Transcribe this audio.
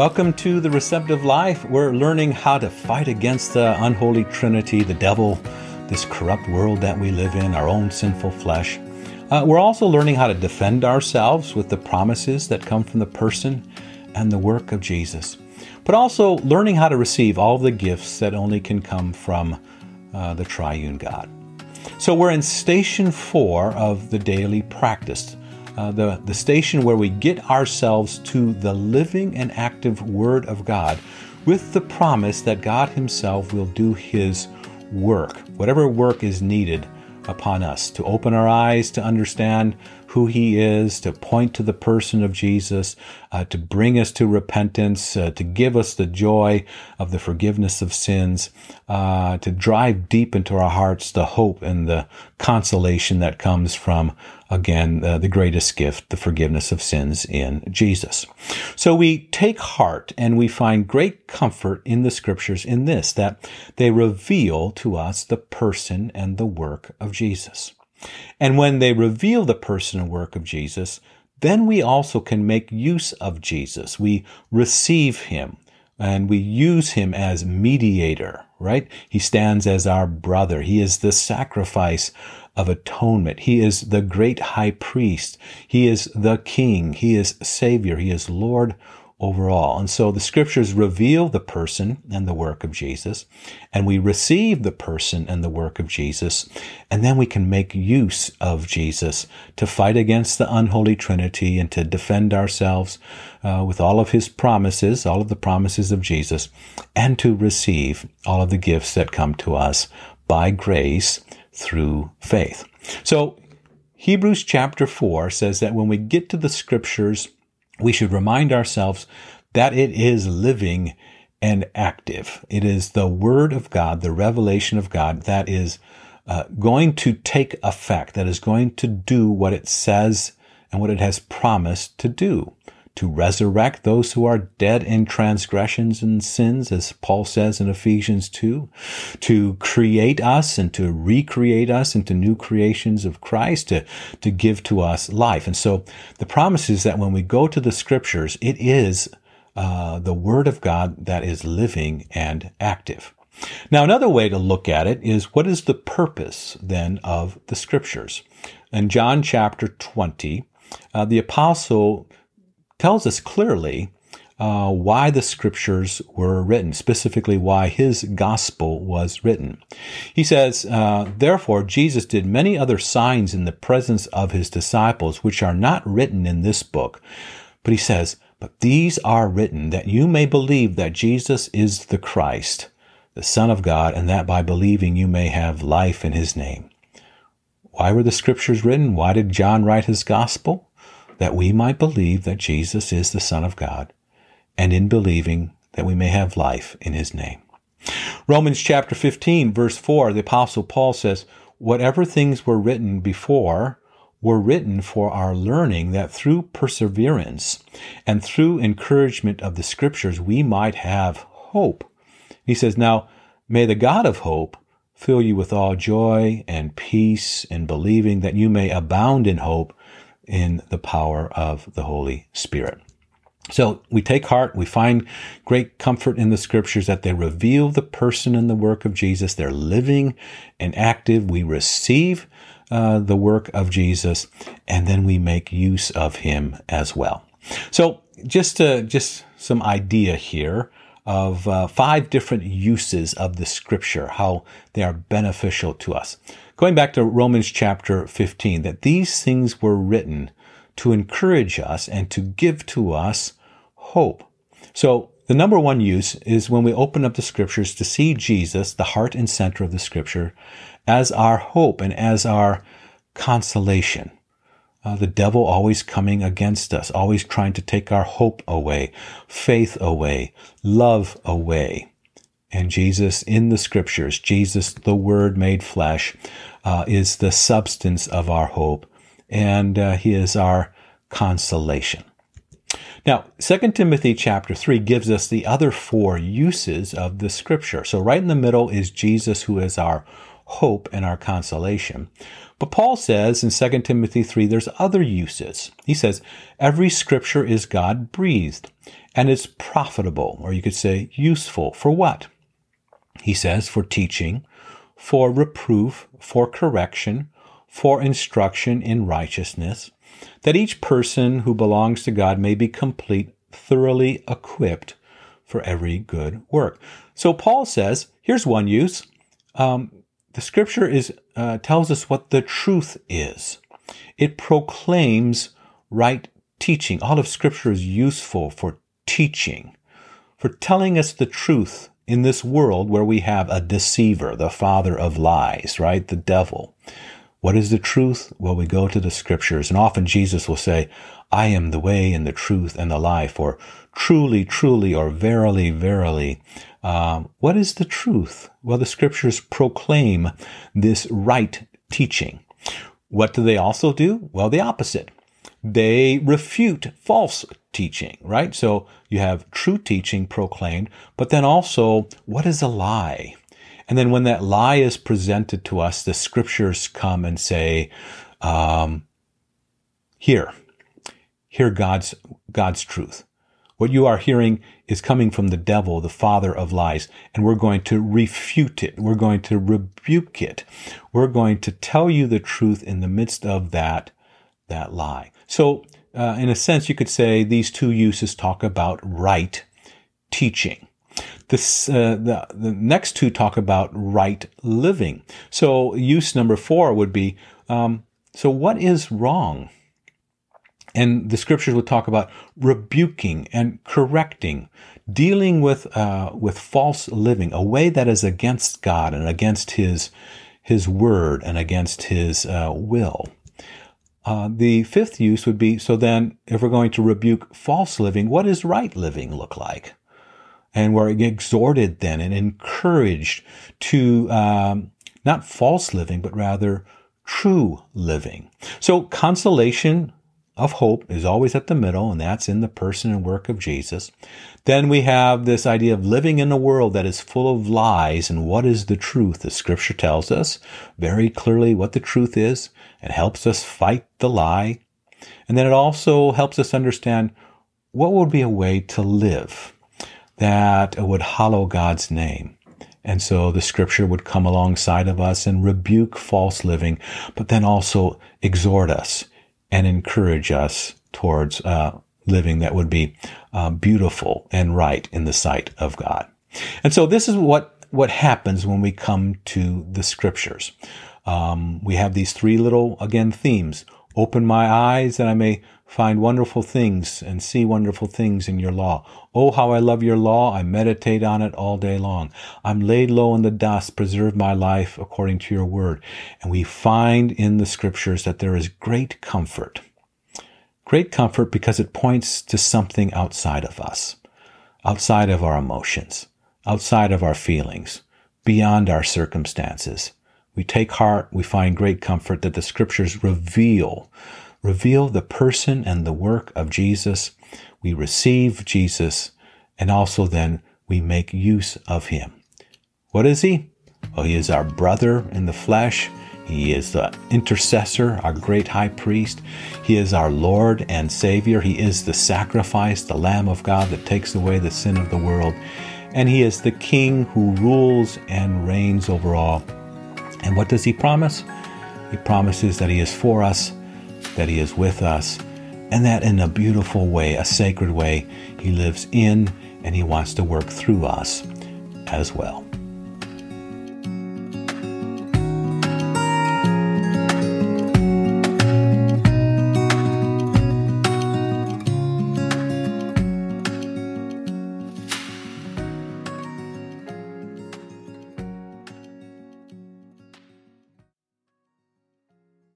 Welcome to the Receptive Life. We're learning how to fight against the unholy trinity, the devil, this corrupt world that we live in, our own sinful flesh. Uh, we're also learning how to defend ourselves with the promises that come from the person and the work of Jesus, but also learning how to receive all the gifts that only can come from uh, the triune God. So we're in station four of the daily practice, uh, the, the station where we get ourselves to the living and active Word of God with the promise that God Himself will do His work, whatever work is needed upon us to open our eyes to understand who He is, to point to the person of Jesus, uh, to bring us to repentance, uh, to give us the joy of the forgiveness of sins, uh, to drive deep into our hearts the hope and the consolation that comes from, again, uh, the greatest gift, the forgiveness of sins in Jesus. So we take heart and we find great comfort in the scriptures in this, that they reveal to us the person and the work of Jesus. And when they reveal the person and work of Jesus, then we also can make use of Jesus. We receive him and we use him as mediator, right? He stands as our brother. He is the sacrifice of atonement. He is the great high priest. He is the king. He is savior. He is Lord overall. And so the scriptures reveal the person and the work of Jesus, and we receive the person and the work of Jesus, and then we can make use of Jesus to fight against the unholy trinity and to defend ourselves uh, with all of his promises, all of the promises of Jesus, and to receive all of the gifts that come to us by grace through faith. So Hebrews chapter 4 says that when we get to the scriptures, we should remind ourselves that it is living and active. It is the Word of God, the revelation of God that is uh, going to take effect, that is going to do what it says and what it has promised to do to resurrect those who are dead in transgressions and sins, as Paul says in Ephesians 2, to create us and to recreate us into new creations of Christ, to, to give to us life. And so the promise is that when we go to the scriptures, it is uh, the Word of God that is living and active. Now, another way to look at it is what is the purpose then of the scriptures? In John chapter 20, uh, the apostle tells us clearly uh, why the scriptures were written, specifically why his gospel was written. He says, uh, Therefore, Jesus did many other signs in the presence of his disciples, which are not written in this book. But he says, But these are written that you may believe that Jesus is the Christ, the Son of God, and that by believing you may have life in his name. Why were the scriptures written? Why did John write his gospel? That we might believe that Jesus is the Son of God, and in believing that we may have life in his name. Romans chapter 15, verse 4, the Apostle Paul says, Whatever things were written before were written for our learning, that through perseverance and through encouragement of the Scriptures we might have hope. He says, Now may the God of hope fill you with all joy and peace in believing that you may abound in hope in the power of the Holy Spirit. So we take heart, we find great comfort in the scriptures that they reveal the person and the work of Jesus. They're living and active. We receive uh, the work of Jesus, and then we make use of him as well. So just uh, just some idea here of uh, five different uses of the scripture, how they are beneficial to us. Going back to Romans chapter 15, that these things were written to encourage us and to give to us hope. So the number one use is when we open up the scriptures to see Jesus, the heart and center of the scripture, as our hope and as our consolation. Uh, the devil always coming against us, always trying to take our hope away, faith away, love away. And Jesus in the scriptures, Jesus, the Word made flesh, uh, is the substance of our hope, and uh, He is our consolation. Now, 2 Timothy chapter 3 gives us the other four uses of the scripture. So right in the middle is Jesus who is our hope and our consolation. But Paul says in 2 Timothy 3, there's other uses. He says, every scripture is God breathed and is profitable, or you could say useful. For what? He says, for teaching, for reproof, for correction, for instruction in righteousness, that each person who belongs to God may be complete, thoroughly equipped for every good work. So Paul says, here's one use. Um, the scripture is uh, tells us what the truth is. It proclaims right teaching. All of scripture is useful for teaching, for telling us the truth in this world where we have a deceiver, the father of lies, right? The devil. What is the truth? Well, we go to the scriptures, and often Jesus will say, I am the way and the truth and the life, or truly, truly, or verily, verily. Um, what is the truth? Well, the scriptures proclaim this right teaching. What do they also do? Well, the opposite. They refute false teaching, right? So you have true teaching proclaimed, but then also, what is a lie? And then when that lie is presented to us, the scriptures come and say, um, here, hear God's, God's truth. What you are hearing is coming from the devil, the father of lies, and we're going to refute it. We're going to rebuke it. We're going to tell you the truth in the midst of that, that lie. So, uh, in a sense, you could say these two uses talk about right teaching. This, uh, the, the next two talk about right living. So use number four would be, um, so what is wrong? And the scriptures would talk about rebuking and correcting, dealing with, uh, with false living, a way that is against God and against His, His word and against His uh, will. Uh, the fifth use would be so then, if we're going to rebuke false living, what does right living look like? And we're exhorted then and encouraged to um, not false living, but rather true living. So consolation of hope is always at the middle, and that's in the person and work of Jesus. Then we have this idea of living in a world that is full of lies, and what is the truth? The scripture tells us very clearly what the truth is. It helps us fight the lie. And then it also helps us understand what would be a way to live that would hallow God's name. And so the scripture would come alongside of us and rebuke false living, but then also exhort us and encourage us towards uh, living that would be uh, beautiful and right in the sight of God. And so this is what, what happens when we come to the scriptures. Um, we have these three little, again, themes. Open my eyes that I may find wonderful things and see wonderful things in your law. Oh, how I love your law. I meditate on it all day long. I'm laid low in the dust. Preserve my life according to your word. And we find in the scriptures that there is great comfort. Great comfort because it points to something outside of us, outside of our emotions, outside of our feelings, beyond our circumstances. We take heart, we find great comfort that the scriptures reveal reveal the person and the work of Jesus. We receive Jesus and also then we make use of him. What is he? Well, he is our brother in the flesh. He is the intercessor, our great high priest. He is our Lord and Savior. He is the sacrifice, the Lamb of God that takes away the sin of the world. And He is the King who rules and reigns over all. And what does He promise? He promises that He is for us that He is with us, and that in a beautiful way, a sacred way, He lives in and He wants to work through us as well.